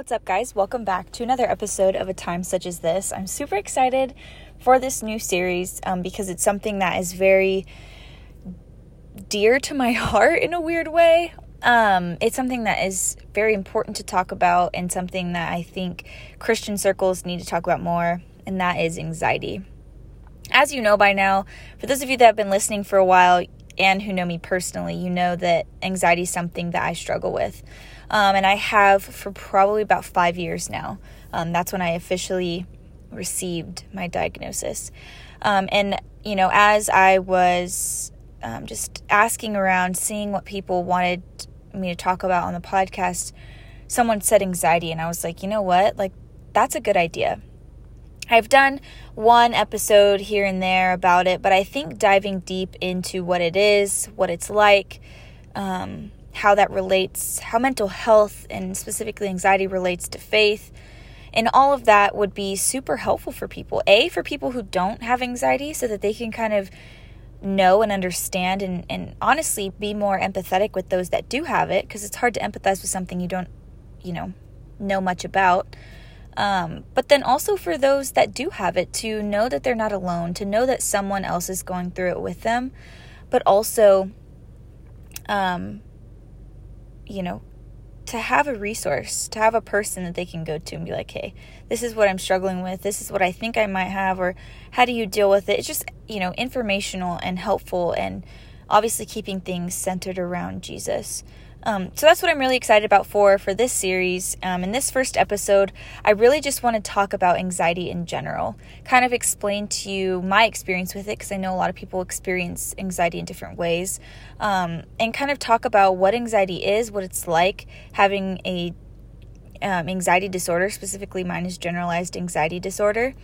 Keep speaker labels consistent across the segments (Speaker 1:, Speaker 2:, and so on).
Speaker 1: What's up, guys? Welcome back to another episode of A Time Such as This. I'm super excited for this new series um, because it's something that is very dear to my heart in a weird way. Um, it's something that is very important to talk about and something that I think Christian circles need to talk about more, and that is anxiety. As you know by now, for those of you that have been listening for a while and who know me personally, you know that anxiety is something that I struggle with. Um, and I have for probably about five years now. Um, that's when I officially received my diagnosis. Um, and, you know, as I was um, just asking around, seeing what people wanted me to talk about on the podcast, someone said anxiety, and I was like, you know what? Like, that's a good idea. I've done one episode here and there about it, but I think diving deep into what it is, what it's like, um, how that relates, how mental health and specifically anxiety relates to faith. And all of that would be super helpful for people. A, for people who don't have anxiety, so that they can kind of know and understand and, and honestly be more empathetic with those that do have it, because it's hard to empathize with something you don't, you know, know much about. Um, but then also for those that do have it, to know that they're not alone, to know that someone else is going through it with them, but also um, you know, to have a resource, to have a person that they can go to and be like, hey, this is what I'm struggling with. This is what I think I might have, or how do you deal with it? It's just, you know, informational and helpful, and obviously keeping things centered around Jesus. Um, so that's what I'm really excited about for for this series. Um, in this first episode, I really just want to talk about anxiety in general, kind of explain to you my experience with it because I know a lot of people experience anxiety in different ways, um, and kind of talk about what anxiety is, what it's like having a um, anxiety disorder. Specifically, mine is generalized anxiety disorder.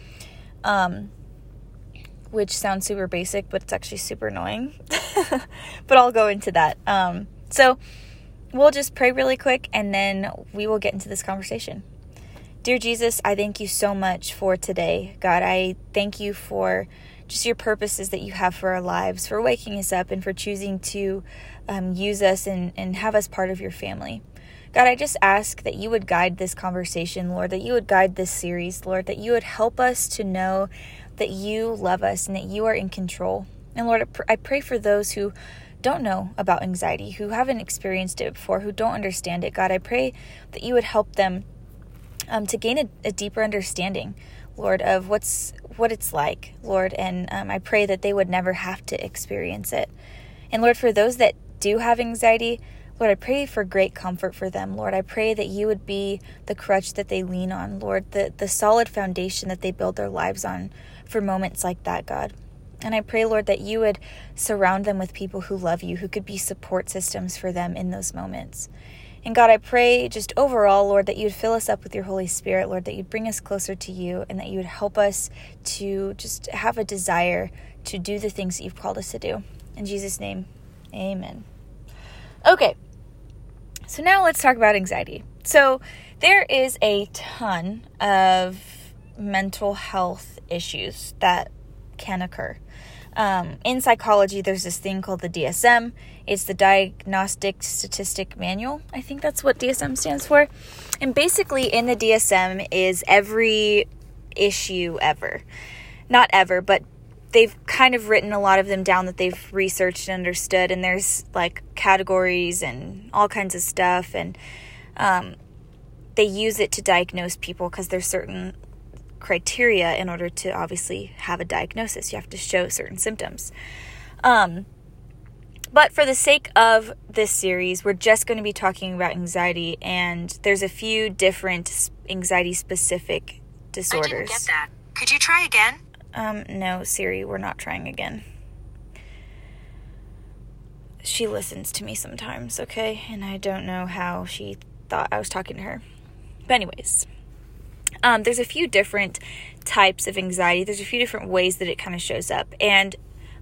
Speaker 1: Um, which sounds super basic, but it's actually super annoying. but I'll go into that. Um, so, we'll just pray really quick and then we will get into this conversation. Dear Jesus, I thank you so much for today. God, I thank you for just your purposes that you have for our lives, for waking us up, and for choosing to um, use us and, and have us part of your family. God, I just ask that you would guide this conversation, Lord, that you would guide this series, Lord, that you would help us to know that you love us and that you are in control. And Lord, I pray for those who don't know about anxiety, who haven't experienced it before, who don't understand it, God, I pray that you would help them um, to gain a, a, deeper understanding, Lord, of what's what it's like, Lord, and um, I pray that they would never have to experience it. And Lord, for those that do have anxiety, Lord, I pray for great comfort for them. Lord, I pray that you would be the crutch that they lean on, Lord, the, the solid foundation that they build their lives on for moments like that, God. And I pray, Lord, that you would surround them with people who love you, who could be support systems for them in those moments. And God, I pray just overall, Lord, that you'd fill us up with your Holy Spirit, Lord, that you'd bring us closer to you and that you would help us to just have a desire to do the things that you've called us to do. In Jesus' name, amen. Okay, so now let's talk about anxiety. So there is a ton of mental health issues that can occur. Um, in psychology, there's this thing called the DSM. It's the Diagnostic Statistic Manual. I think that's what DSM stands for. And basically, in the DSM is every issue ever. Not ever, but they've kind of written a lot of them down that they've researched and understood. And there's like categories and all kinds of stuff. And um, they use it to diagnose people because there's certain criteria in order to obviously have a diagnosis. You have to show certain symptoms. Um, but for the sake of this series, we're just going to be talking about anxiety, and there's a few different anxiety specific disorders. I didn't
Speaker 2: get that. Could you try again?
Speaker 1: Um, no, Siri, we're not trying again. She listens to me sometimes, okay? And I don't know how she thought I was talking to her. But, anyways, um, there's a few different types of anxiety. There's a few different ways that it kind of shows up. And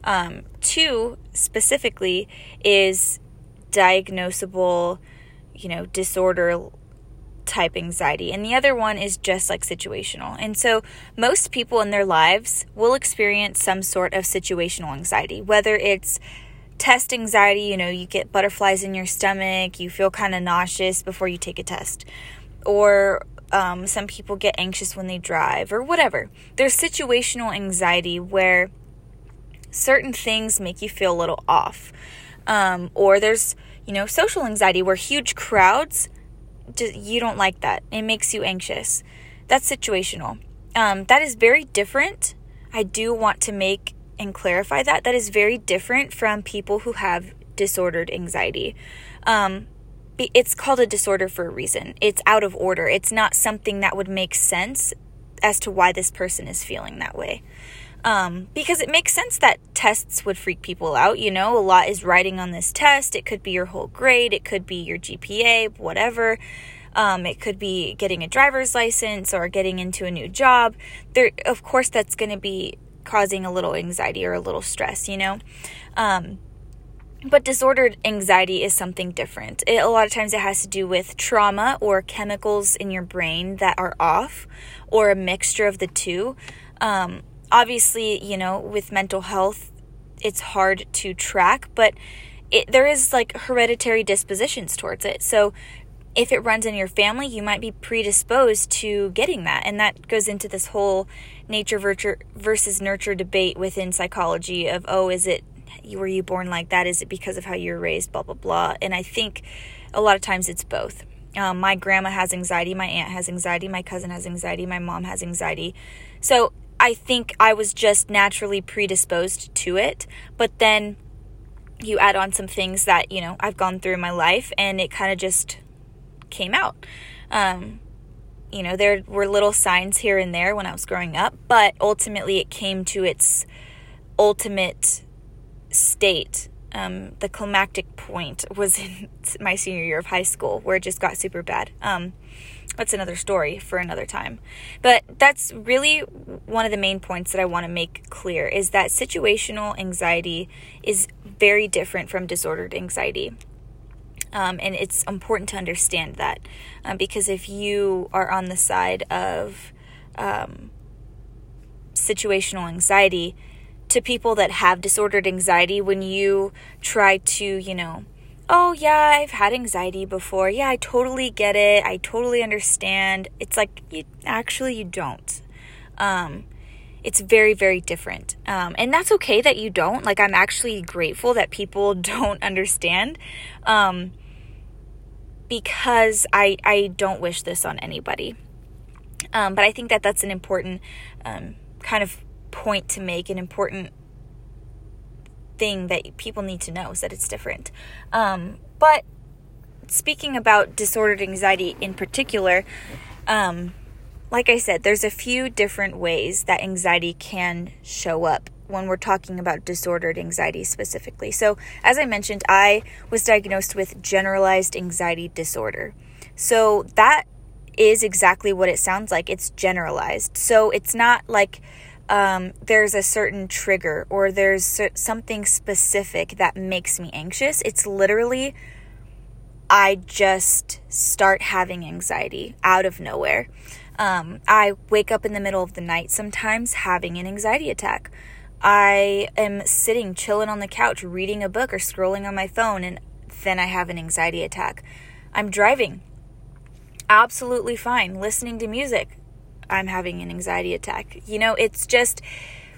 Speaker 1: um, two specifically is diagnosable, you know, disorder type anxiety. And the other one is just like situational. And so most people in their lives will experience some sort of situational anxiety, whether it's test anxiety, you know, you get butterflies in your stomach, you feel kind of nauseous before you take a test or um, some people get anxious when they drive, or whatever. There's situational anxiety where certain things make you feel a little off. Um, or there's, you know, social anxiety where huge crowds, just, you don't like that. It makes you anxious. That's situational. Um, that is very different. I do want to make and clarify that. That is very different from people who have disordered anxiety. Um, it's called a disorder for a reason. It's out of order. It's not something that would make sense as to why this person is feeling that way. Um, because it makes sense that tests would freak people out. You know, a lot is riding on this test. It could be your whole grade, it could be your GPA, whatever. Um, it could be getting a driver's license or getting into a new job. There, of course, that's going to be causing a little anxiety or a little stress. You know. Um, but disordered anxiety is something different. It, a lot of times it has to do with trauma or chemicals in your brain that are off or a mixture of the two. Um, obviously, you know, with mental health, it's hard to track, but it, there is like hereditary dispositions towards it. So if it runs in your family, you might be predisposed to getting that. And that goes into this whole nature versus nurture debate within psychology of, oh, is it were you born like that? Is it because of how you were raised? Blah, blah, blah. And I think a lot of times it's both. Um, my grandma has anxiety, my aunt has anxiety, my cousin has anxiety, my mom has anxiety. So I think I was just naturally predisposed to it. But then you add on some things that, you know, I've gone through in my life and it kind of just came out. Um, you know, there were little signs here and there when I was growing up, but ultimately it came to its ultimate state, um, the climactic point was in my senior year of high school where it just got super bad. Um, that's another story for another time. But that's really one of the main points that I want to make clear is that situational anxiety is very different from disordered anxiety. Um, and it's important to understand that um, because if you are on the side of um, situational anxiety, to people that have disordered anxiety when you try to, you know, oh yeah, I've had anxiety before. Yeah, I totally get it. I totally understand. It's like you actually you don't. Um it's very very different. Um and that's okay that you don't. Like I'm actually grateful that people don't understand. Um because I I don't wish this on anybody. Um but I think that that's an important um kind of point to make, an important thing that people need to know is that it's different. Um, but speaking about disordered anxiety in particular, um, like I said, there's a few different ways that anxiety can show up when we're talking about disordered anxiety specifically. So, as I mentioned, I was diagnosed with generalized anxiety disorder. So, that is exactly what it sounds like. It's generalized. So, it's not like um, there's a certain trigger or there's something specific that makes me anxious. It's literally, I just start having anxiety out of nowhere. Um, I wake up in the middle of the night sometimes having an anxiety attack. I am sitting, chilling on the couch, reading a book or scrolling on my phone, and then I have an anxiety attack. I'm driving, absolutely fine, listening to music, I'm having an anxiety attack. You know, it's just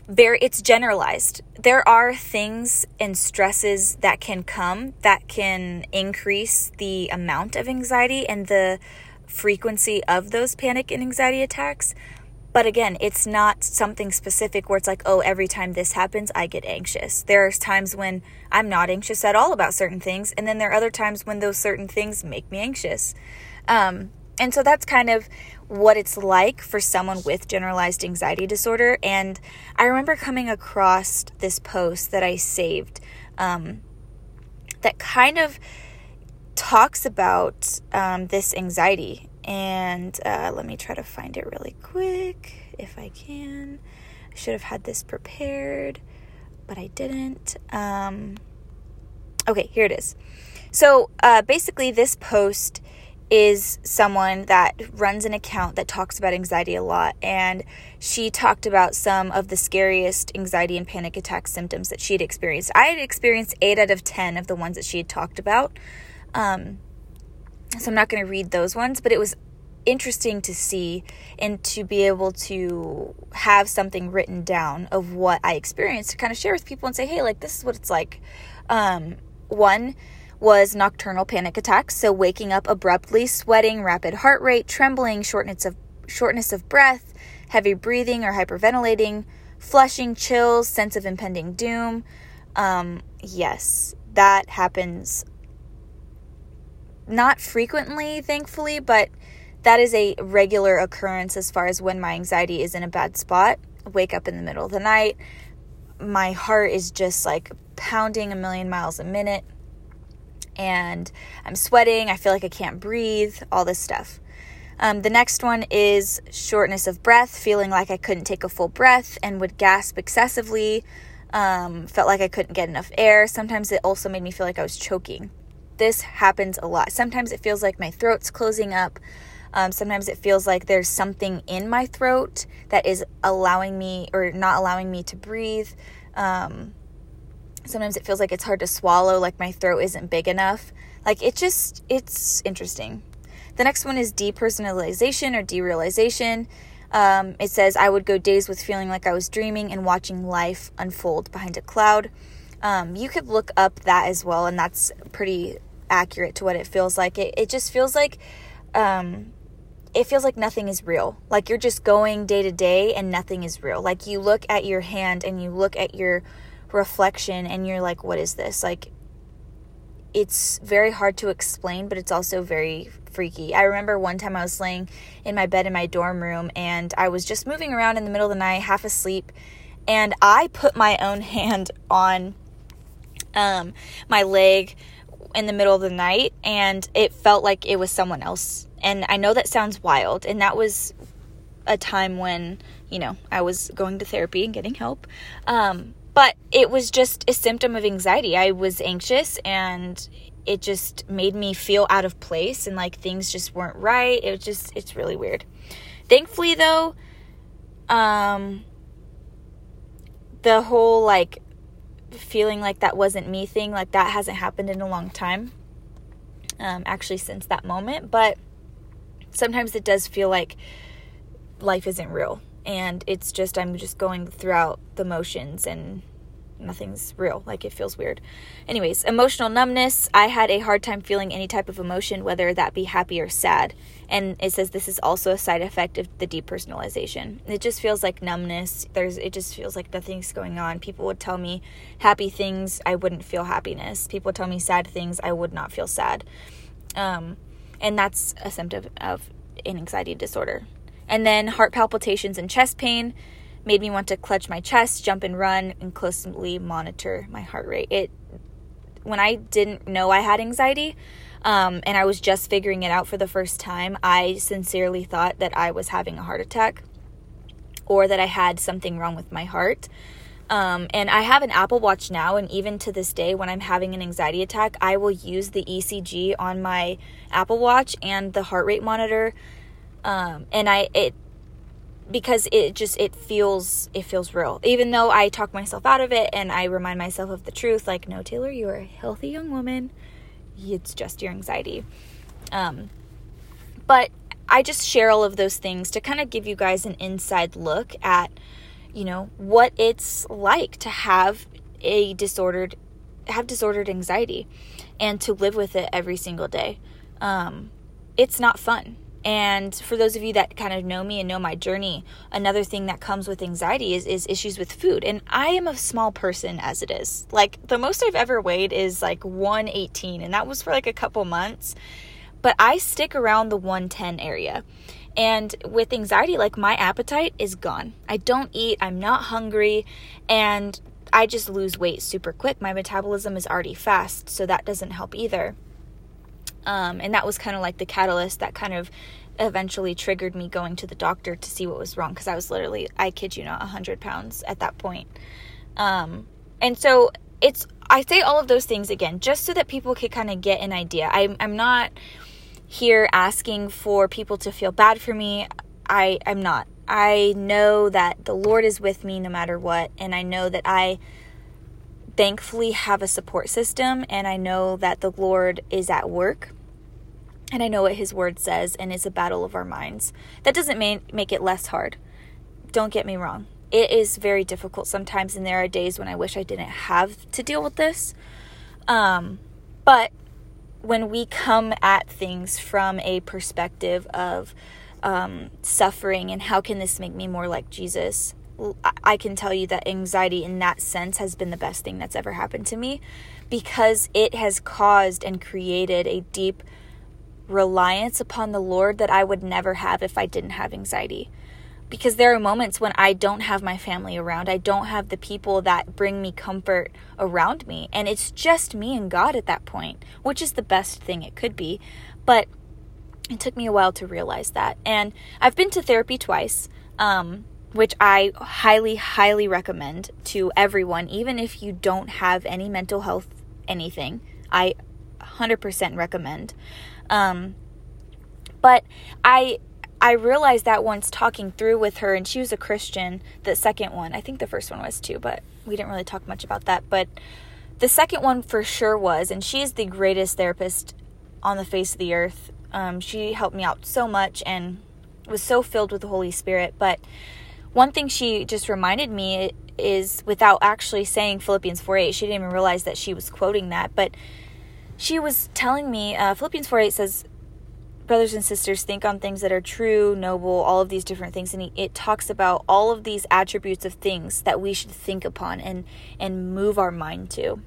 Speaker 1: very it's generalized. There are things and stresses that can come that can increase the amount of anxiety and the frequency of those panic and anxiety attacks. But again, it's not something specific where it's like, oh, every time this happens, I get anxious. There are times when I'm not anxious at all about certain things, and then there are other times when those certain things make me anxious. Um, and so that's kind of what it's like for someone with generalized anxiety disorder. And I remember coming across this post that I saved um, that kind of talks about um, this anxiety. And uh, let me try to find it really quick if I can. I should have had this prepared, but I didn't. Um, okay, here it is. So uh, basically, this post is someone that runs an account that talks about anxiety a lot. And she talked about some of the scariest anxiety and panic attack symptoms that she had experienced. I had experienced eight out of 10 of the ones that she had talked about. Um, so I'm not going to read those ones, but it was interesting to see and to be able to have something written down of what I experienced to kind of share with people and say, hey, like this is what it's like. Um, one was nocturnal panic attacks, so waking up abruptly, sweating, rapid heart rate, trembling, shortness of shortness of breath, heavy breathing or hyperventilating, flushing, chills, sense of impending doom. Um, yes, that happens not frequently, thankfully, but that is a regular occurrence as far as when my anxiety is in a bad spot. Wake up in the middle of the night. My heart is just like pounding a million miles a minute. And I'm sweating. I feel like I can't breathe, all this stuff. Um, the next one is shortness of breath, feeling like I couldn't take a full breath and would gasp excessively. Um, felt like I couldn't get enough air. Sometimes it also made me feel like I was choking this happens a lot. Sometimes it feels like my throat's closing up. Um, sometimes it feels like there's something in my throat that is allowing me or not allowing me to breathe. Um, sometimes it feels like it's hard to swallow, like my throat isn't big enough. Like it just, it's interesting. The next one is depersonalization or derealization. Um, it says, I would go days with feeling like I was dreaming and watching life unfold behind a cloud. Um, you could look up that as well, and that's pretty accurate to what it feels like. It, it just feels like um, it feels like nothing is real. Like you're just going day to day and nothing is real. Like you look at your hand and you look at your reflection and you're like, what is this? Like it's very hard to explain, but it's also very freaky. I remember one time I was laying in my bed in my dorm room and I was just moving around in the middle of the night, half asleep, and I put my own hand on um, my leg in the middle of the night and it felt like it was someone else. And I know that sounds wild. And that was a time when, you know, I was going to therapy and getting help. Um, but it was just a symptom of anxiety. I was anxious and it just made me feel out of place and like things just weren't right. It was just, it's really weird. Thankfully, though, um, the whole like feeling like that wasn't me thing, like that hasn't happened in a long time. Um, actually, since that moment, but sometimes it does feel like life isn't real and it's just I'm just going throughout the motions and nothing's real. Like it feels weird. Anyways, emotional numbness. I had a hard time feeling any type of emotion, whether that be happy or sad. And it says this is also a side effect of the depersonalization. It just feels like numbness. There's it just feels like nothing's going on. People would tell me happy things, I wouldn't feel happiness. People would tell me sad things, I would not feel sad. Um, and that's a symptom of an anxiety disorder. And then heart palpitations and chest pain made me want to clutch my chest, jump and run, and closely monitor my heart rate. It when I didn't know I had anxiety, um, and I was just figuring it out for the first time, I sincerely thought that I was having a heart attack or that I had something wrong with my heart. Um, and I have an Apple Watch now, and even to this day, when I'm having an anxiety attack, I will use the ECG on my Apple Watch and the heart rate monitor. Um, and I it because it just it feels it feels real. Even though i talk myself out of it and i remind myself of the truth like no taylor you are a healthy young woman. It's just your anxiety. Um but i just share all of those things to kind of give you guys an inside look at you know what it's like to have a disordered have disordered anxiety and to live with it every single day. Um it's not fun and for those of you that kind of know me and know my journey, another thing that comes with anxiety is, is issues with food. And I am a small person as it is. Like the most I've ever weighed is like 118, and that was for like a couple months. But I stick around the 110 area. And with anxiety, like my appetite is gone. I don't eat, I'm not hungry, and I just lose weight super quick. My metabolism is already fast, so that doesn't help either. Um, and that was kind of like the catalyst that kind of eventually triggered me going to the doctor to see what was wrong because I was literally, I kid you not, 100 pounds at that point. Um, and so it's, I say all of those things again just so that people could kind of get an idea. I'm, I'm not here asking for people to feel bad for me. I, I'm not. I know that the Lord is with me no matter what, and I know that I thankfully have a support system, and I know that the Lord is at work And I know what his word says, and it's a battle of our minds. That doesn't make, make it less hard. Don't get me wrong. It is very difficult sometimes, and there are days when I wish I didn't have to deal with this. Um, but when we come at things from a perspective of um, suffering and how can this make me more like Jesus, I can tell you that anxiety in that sense has been the best thing that's ever happened to me because it has caused and created a deep reliance upon the Lord that I would never have if I didn't have anxiety. Because there are moments when I don't have my family around, I don't have the people that bring me comfort around me, and it's just me and God at that point, which is the best thing it could be. But it took me a while to realize that. And I've been to therapy twice. Um, which I highly, highly recommend to everyone, even if you don't have any mental health anything. I 100% recommend. Um, but I I realized that once talking through with her, and she was a Christian. The second one, I think the first one was too, but we didn't really talk much about that. But the second one for sure was, and she is the greatest therapist on the face of the earth. Um, she helped me out so much and was so filled with the Holy Spirit. But one thing she just reminded me is without actually saying Philippians 4 8, she didn't even realize that she was quoting that, but she was telling me uh, Philippians 4 8 says, Brothers and sisters, think on things that are true, noble, all of these different things. And it talks about all of these attributes of things that we should think upon and, and move our mind to.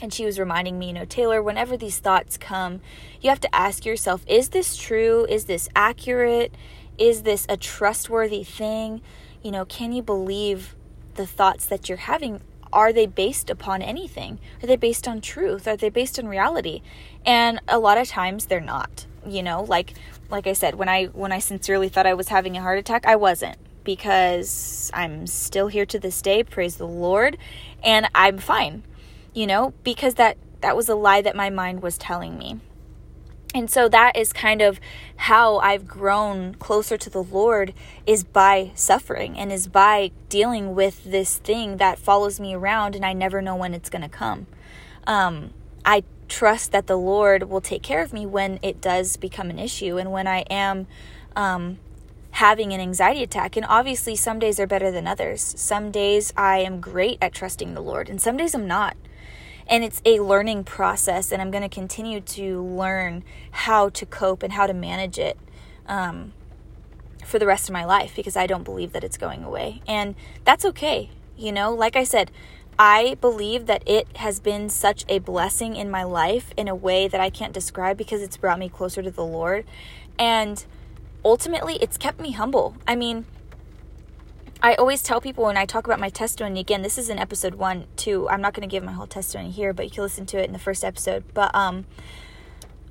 Speaker 1: And she was reminding me, you know, Taylor, whenever these thoughts come, you have to ask yourself, is this true? Is this accurate? Is this a trustworthy thing? You know, can you believe the thoughts that you're having are they based upon anything? Are they based on truth? Are they based on reality? And a lot of times they're not. You know, like like I said, when I when I sincerely thought I was having a heart attack, I wasn't because I'm still here to this day, praise the Lord, and I'm fine. You know, because that that was a lie that my mind was telling me. And so that is kind of how I've grown closer to the Lord is by suffering and is by dealing with this thing that follows me around and I never know when it's going to come. Um, I trust that the Lord will take care of me when it does become an issue and when I am um, having an anxiety attack. And obviously, some days are better than others. Some days I am great at trusting the Lord, and some days I'm not and it's a learning process and i'm going to continue to learn how to cope and how to manage it um, for the rest of my life because i don't believe that it's going away. And that's okay you know? Like i said i believe that it has been such a blessing in my life in a way that i can't describe because it's brought me closer to the lord. And ultimately it's kept me humble. I mean I always tell people when I talk about my testimony, again, this is in episode one, too. I'm not going to give my whole testimony here, but you can listen to it in the first episode. But, um,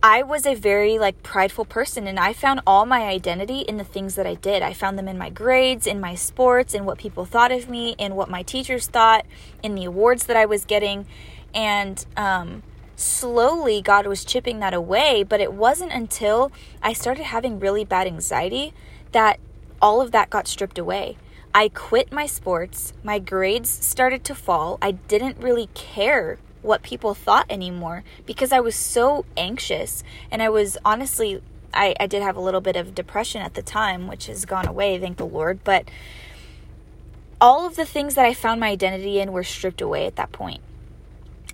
Speaker 1: I was a very like prideful person and I found all my identity in the things that I did. I found them in my grades, in my sports, in what people thought of me, in what my teachers thought, in the awards that I was getting. And um, slowly God was chipping that away, but it wasn't until I started having really bad anxiety that all of that got stripped away. I quit my sports. My grades started to fall. I didn't really care what people thought anymore because I was so anxious. And I was honestly, I, I did have a little bit of depression at the time, which has gone away, thank the Lord. But all of the things that I found my identity in were stripped away at that point.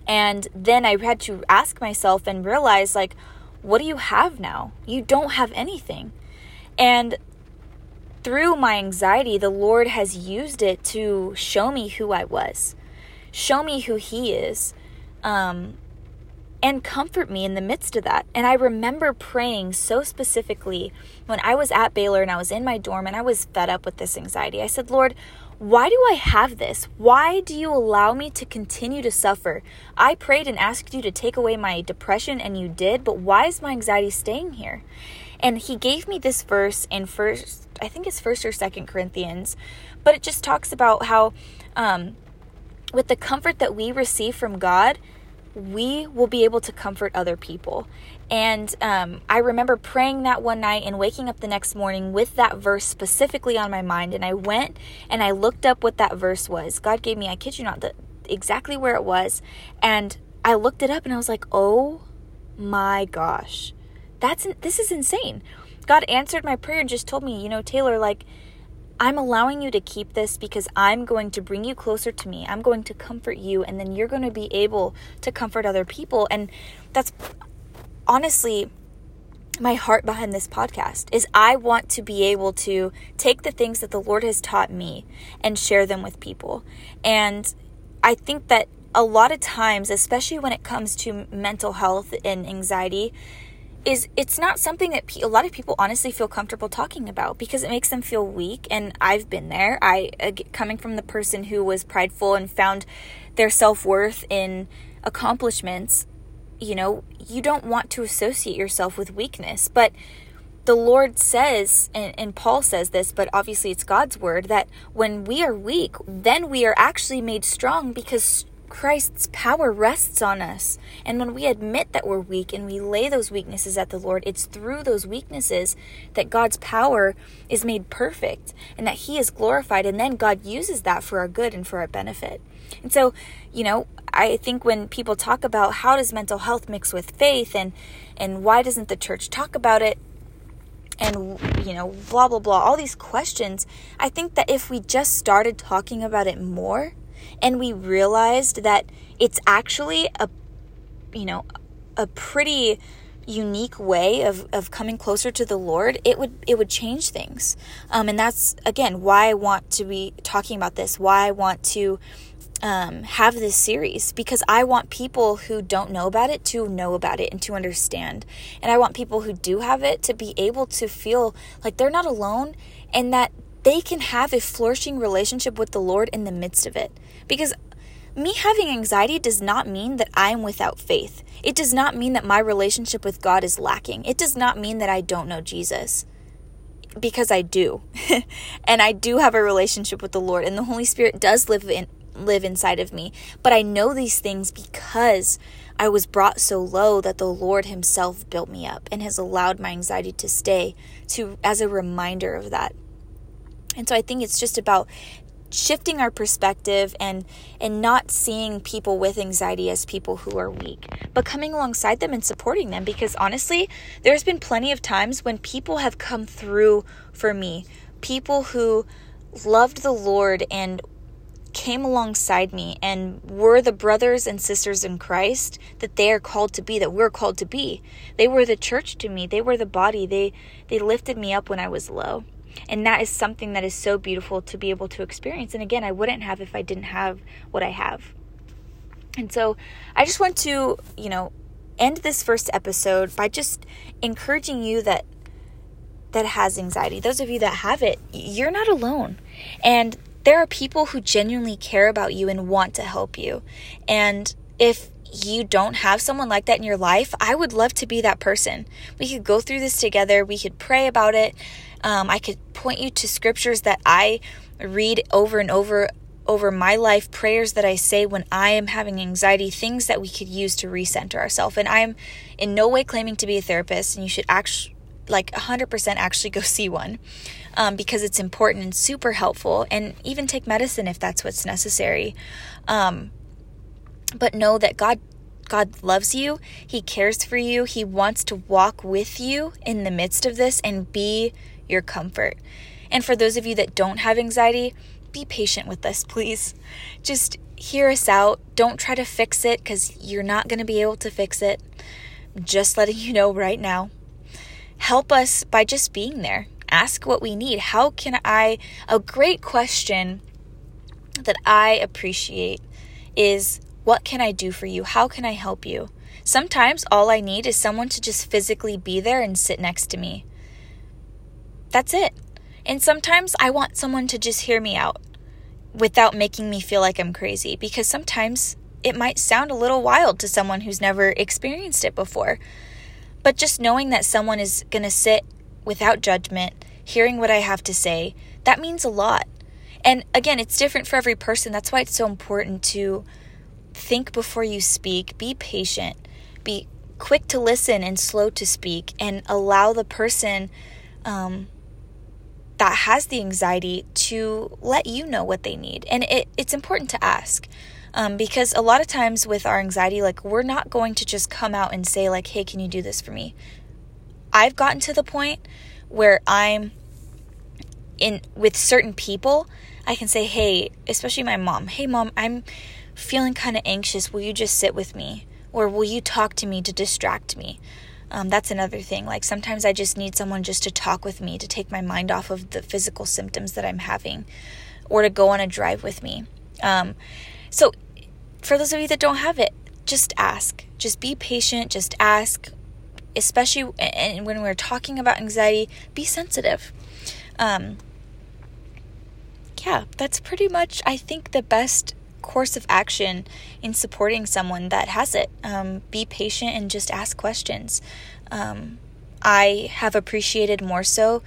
Speaker 1: And then I had to ask myself and realize, like, what do you have now? You don't have anything. And through my anxiety, the Lord has used it to show me who I was, show me who He is, um, and comfort me in the midst of that. And I remember praying so specifically when I was at Baylor and I was in my dorm and I was fed up with this anxiety. I said, Lord, why do I have this? Why do you allow me to continue to suffer? I prayed and asked you to take away my depression, and you did, but why is my anxiety staying here? And he gave me this verse in first I think it's first or second Corinthians, but it just talks about how um, with the comfort that we receive from God, we will be able to comfort other people. And um, I remember praying that one night and waking up the next morning with that verse specifically on my mind. And I went and I looked up what that verse was. God gave me, I kid you not, the, exactly where it was. And I looked it up and I was like, oh my gosh, that's this is insane. God answered my prayer and just told me, you know, Taylor, like I'm allowing you to keep this because I'm going to bring you closer to me. I'm going to comfort you, and then you're going to be able to comfort other people. And that's honestly my heart behind this podcast is I want to be able to take the things that the Lord has taught me and share them with people. And I think that a lot of times, especially when it comes to mental health and anxiety, is it's not something that a lot of people honestly feel comfortable talking about because it makes them feel weak and I've been there. I uh, coming from the person who was prideful and found their self-worth in accomplishments, you know, you don't want to associate yourself with weakness, but the Lord says, and, and, Paul says this, but obviously it's God's word, that when we are weak, then we are actually made strong because Christ's power rests on us. And when we admit that we're weak and we lay those weaknesses at the Lord, it's through those weaknesses that God's power is made perfect and that He is glorified. And then God uses that for our good and for our benefit. And so, you know, I think when people talk about how does mental health mix with faith and and why doesn't the church talk about it and you know blah blah blah all these questions i think that if we just started talking about it more and we realized that it's actually a you know a pretty unique way of, of coming closer to the Lord, it would it would change things. Um, and that's again why I want to be talking about this. Why I want to um, have this series because I want people who don't know about it to know about it and to understand. And I want people who do have it to be able to feel like they're not alone and that they can have a flourishing relationship with the Lord in the midst of it. Because me having anxiety does not mean that I am without faith. It does not mean that my relationship with God is lacking. It does not mean that I don't know Jesus. Because I do. and I do have a relationship with the Lord and the Holy Spirit does live in live inside of me. But I know these things because I was brought so low that the Lord himself built me up and has allowed my anxiety to stay to as a reminder of that. And so I think it's just about shifting our perspective and and not seeing people with anxiety as people who are weak but coming alongside them and supporting them because honestly there's been plenty of times when people have come through for me people who loved the lord and came alongside me and were the brothers and sisters in Christ that they are called to be that we're called to be. They were the church to me. They were the body. They they lifted me up when I was low. And that is something that is so beautiful to be able to experience. And again, I wouldn't have if I didn't have what I have. And so, I just want to, you know, end this first episode by just encouraging you that that has anxiety. Those of you that have it, you're not alone. And there are people who genuinely care about you and want to help you. And if you don't have someone like that in your life, I would love to be that person. We could go through this together, we could pray about it. Um, I could point you to scriptures that I read over and over over my life, prayers that I say when I am having anxiety, things that we could use to recenter ourselves. And I'm in no way claiming to be a therapist, and you should actually like 100% actually go see one um, because it's important and super helpful, and even take medicine if that's what's necessary. Um, but know that God God loves you. He cares for you. He wants to walk with you in the midst of this and be your comfort. And for those of you that don't have anxiety, be patient with us, please. Just hear us out. Don't try to fix it because you're not going to be able to fix it. just letting you know right now. Help us by just being there. Ask what we need. How can I? A great question that I appreciate is what can I do for you? How can I help you? Sometimes all I need is someone to just physically be there and sit next to me. That's it. And sometimes I want someone to just hear me out without making me feel like I'm crazy because sometimes it might sound a little wild to someone who's never experienced it before. But just knowing that someone is going to sit without judgment, hearing what I have to say, that means a lot. And again, it's different for every person. That's why it's so important to think before you speak, be patient, be quick to listen and slow to speak, and allow the person um, that has the anxiety to let you know what they need. And it, it's important to ask. Um, because a lot of times with our anxiety, like we're not going to just come out and say, like, hey, can you do this for me? I've gotten to the point where I'm in with certain people, I can say, "Hey, especially my mom. Hey mom, I'm feeling kind of anxious. Will you just sit with me or will you talk to me to distract me?" Um, that's another thing. Like sometimes I just need someone just to talk with me to take my mind off of the physical symptoms that I'm having or to go on a drive with me. Um, so, for those of you that don't have it, just ask. Just be patient. Just ask. Especially and when we're talking about anxiety, be sensitive. Um, yeah, that's pretty much, I think, the best course of action in supporting someone that has it. Um, be patient and just ask questions. Um, I have appreciated more so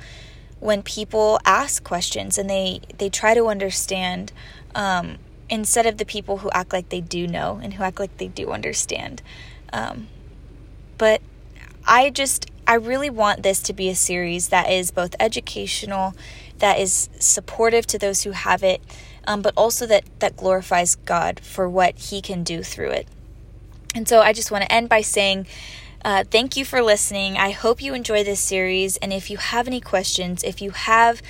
Speaker 1: when people ask questions and they they try to understand um, instead of the people who act like they do know and who act like they do understand. Um, but I just, I really want this to be a series that is both educational, that is supportive to those who have it, um, but also that, that glorifies God for what He can do through it. And so I just want to end by saying, uh, thank you for listening. I hope you enjoy this series. And if you have any questions, if you have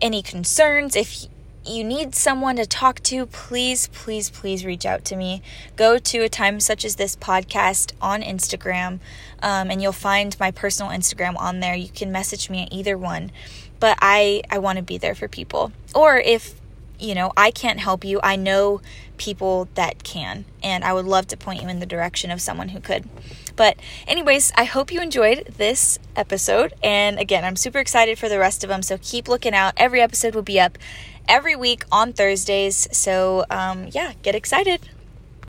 Speaker 1: any concerns, if you need someone to talk to, please, please, please reach out to me. Go to a time such as this podcast on Instagram, um, and you'll find my personal Instagram on there. You can message me at either one, but I I want to be there for people. Or if you know I can't help you, I know people that can, and I would love to point you in the direction of someone who could. But, anyways, I hope you enjoyed this episode. And again, I'm super excited for the rest of them. So keep looking out. Every episode will be up every week on Thursdays. So, um, yeah, get excited.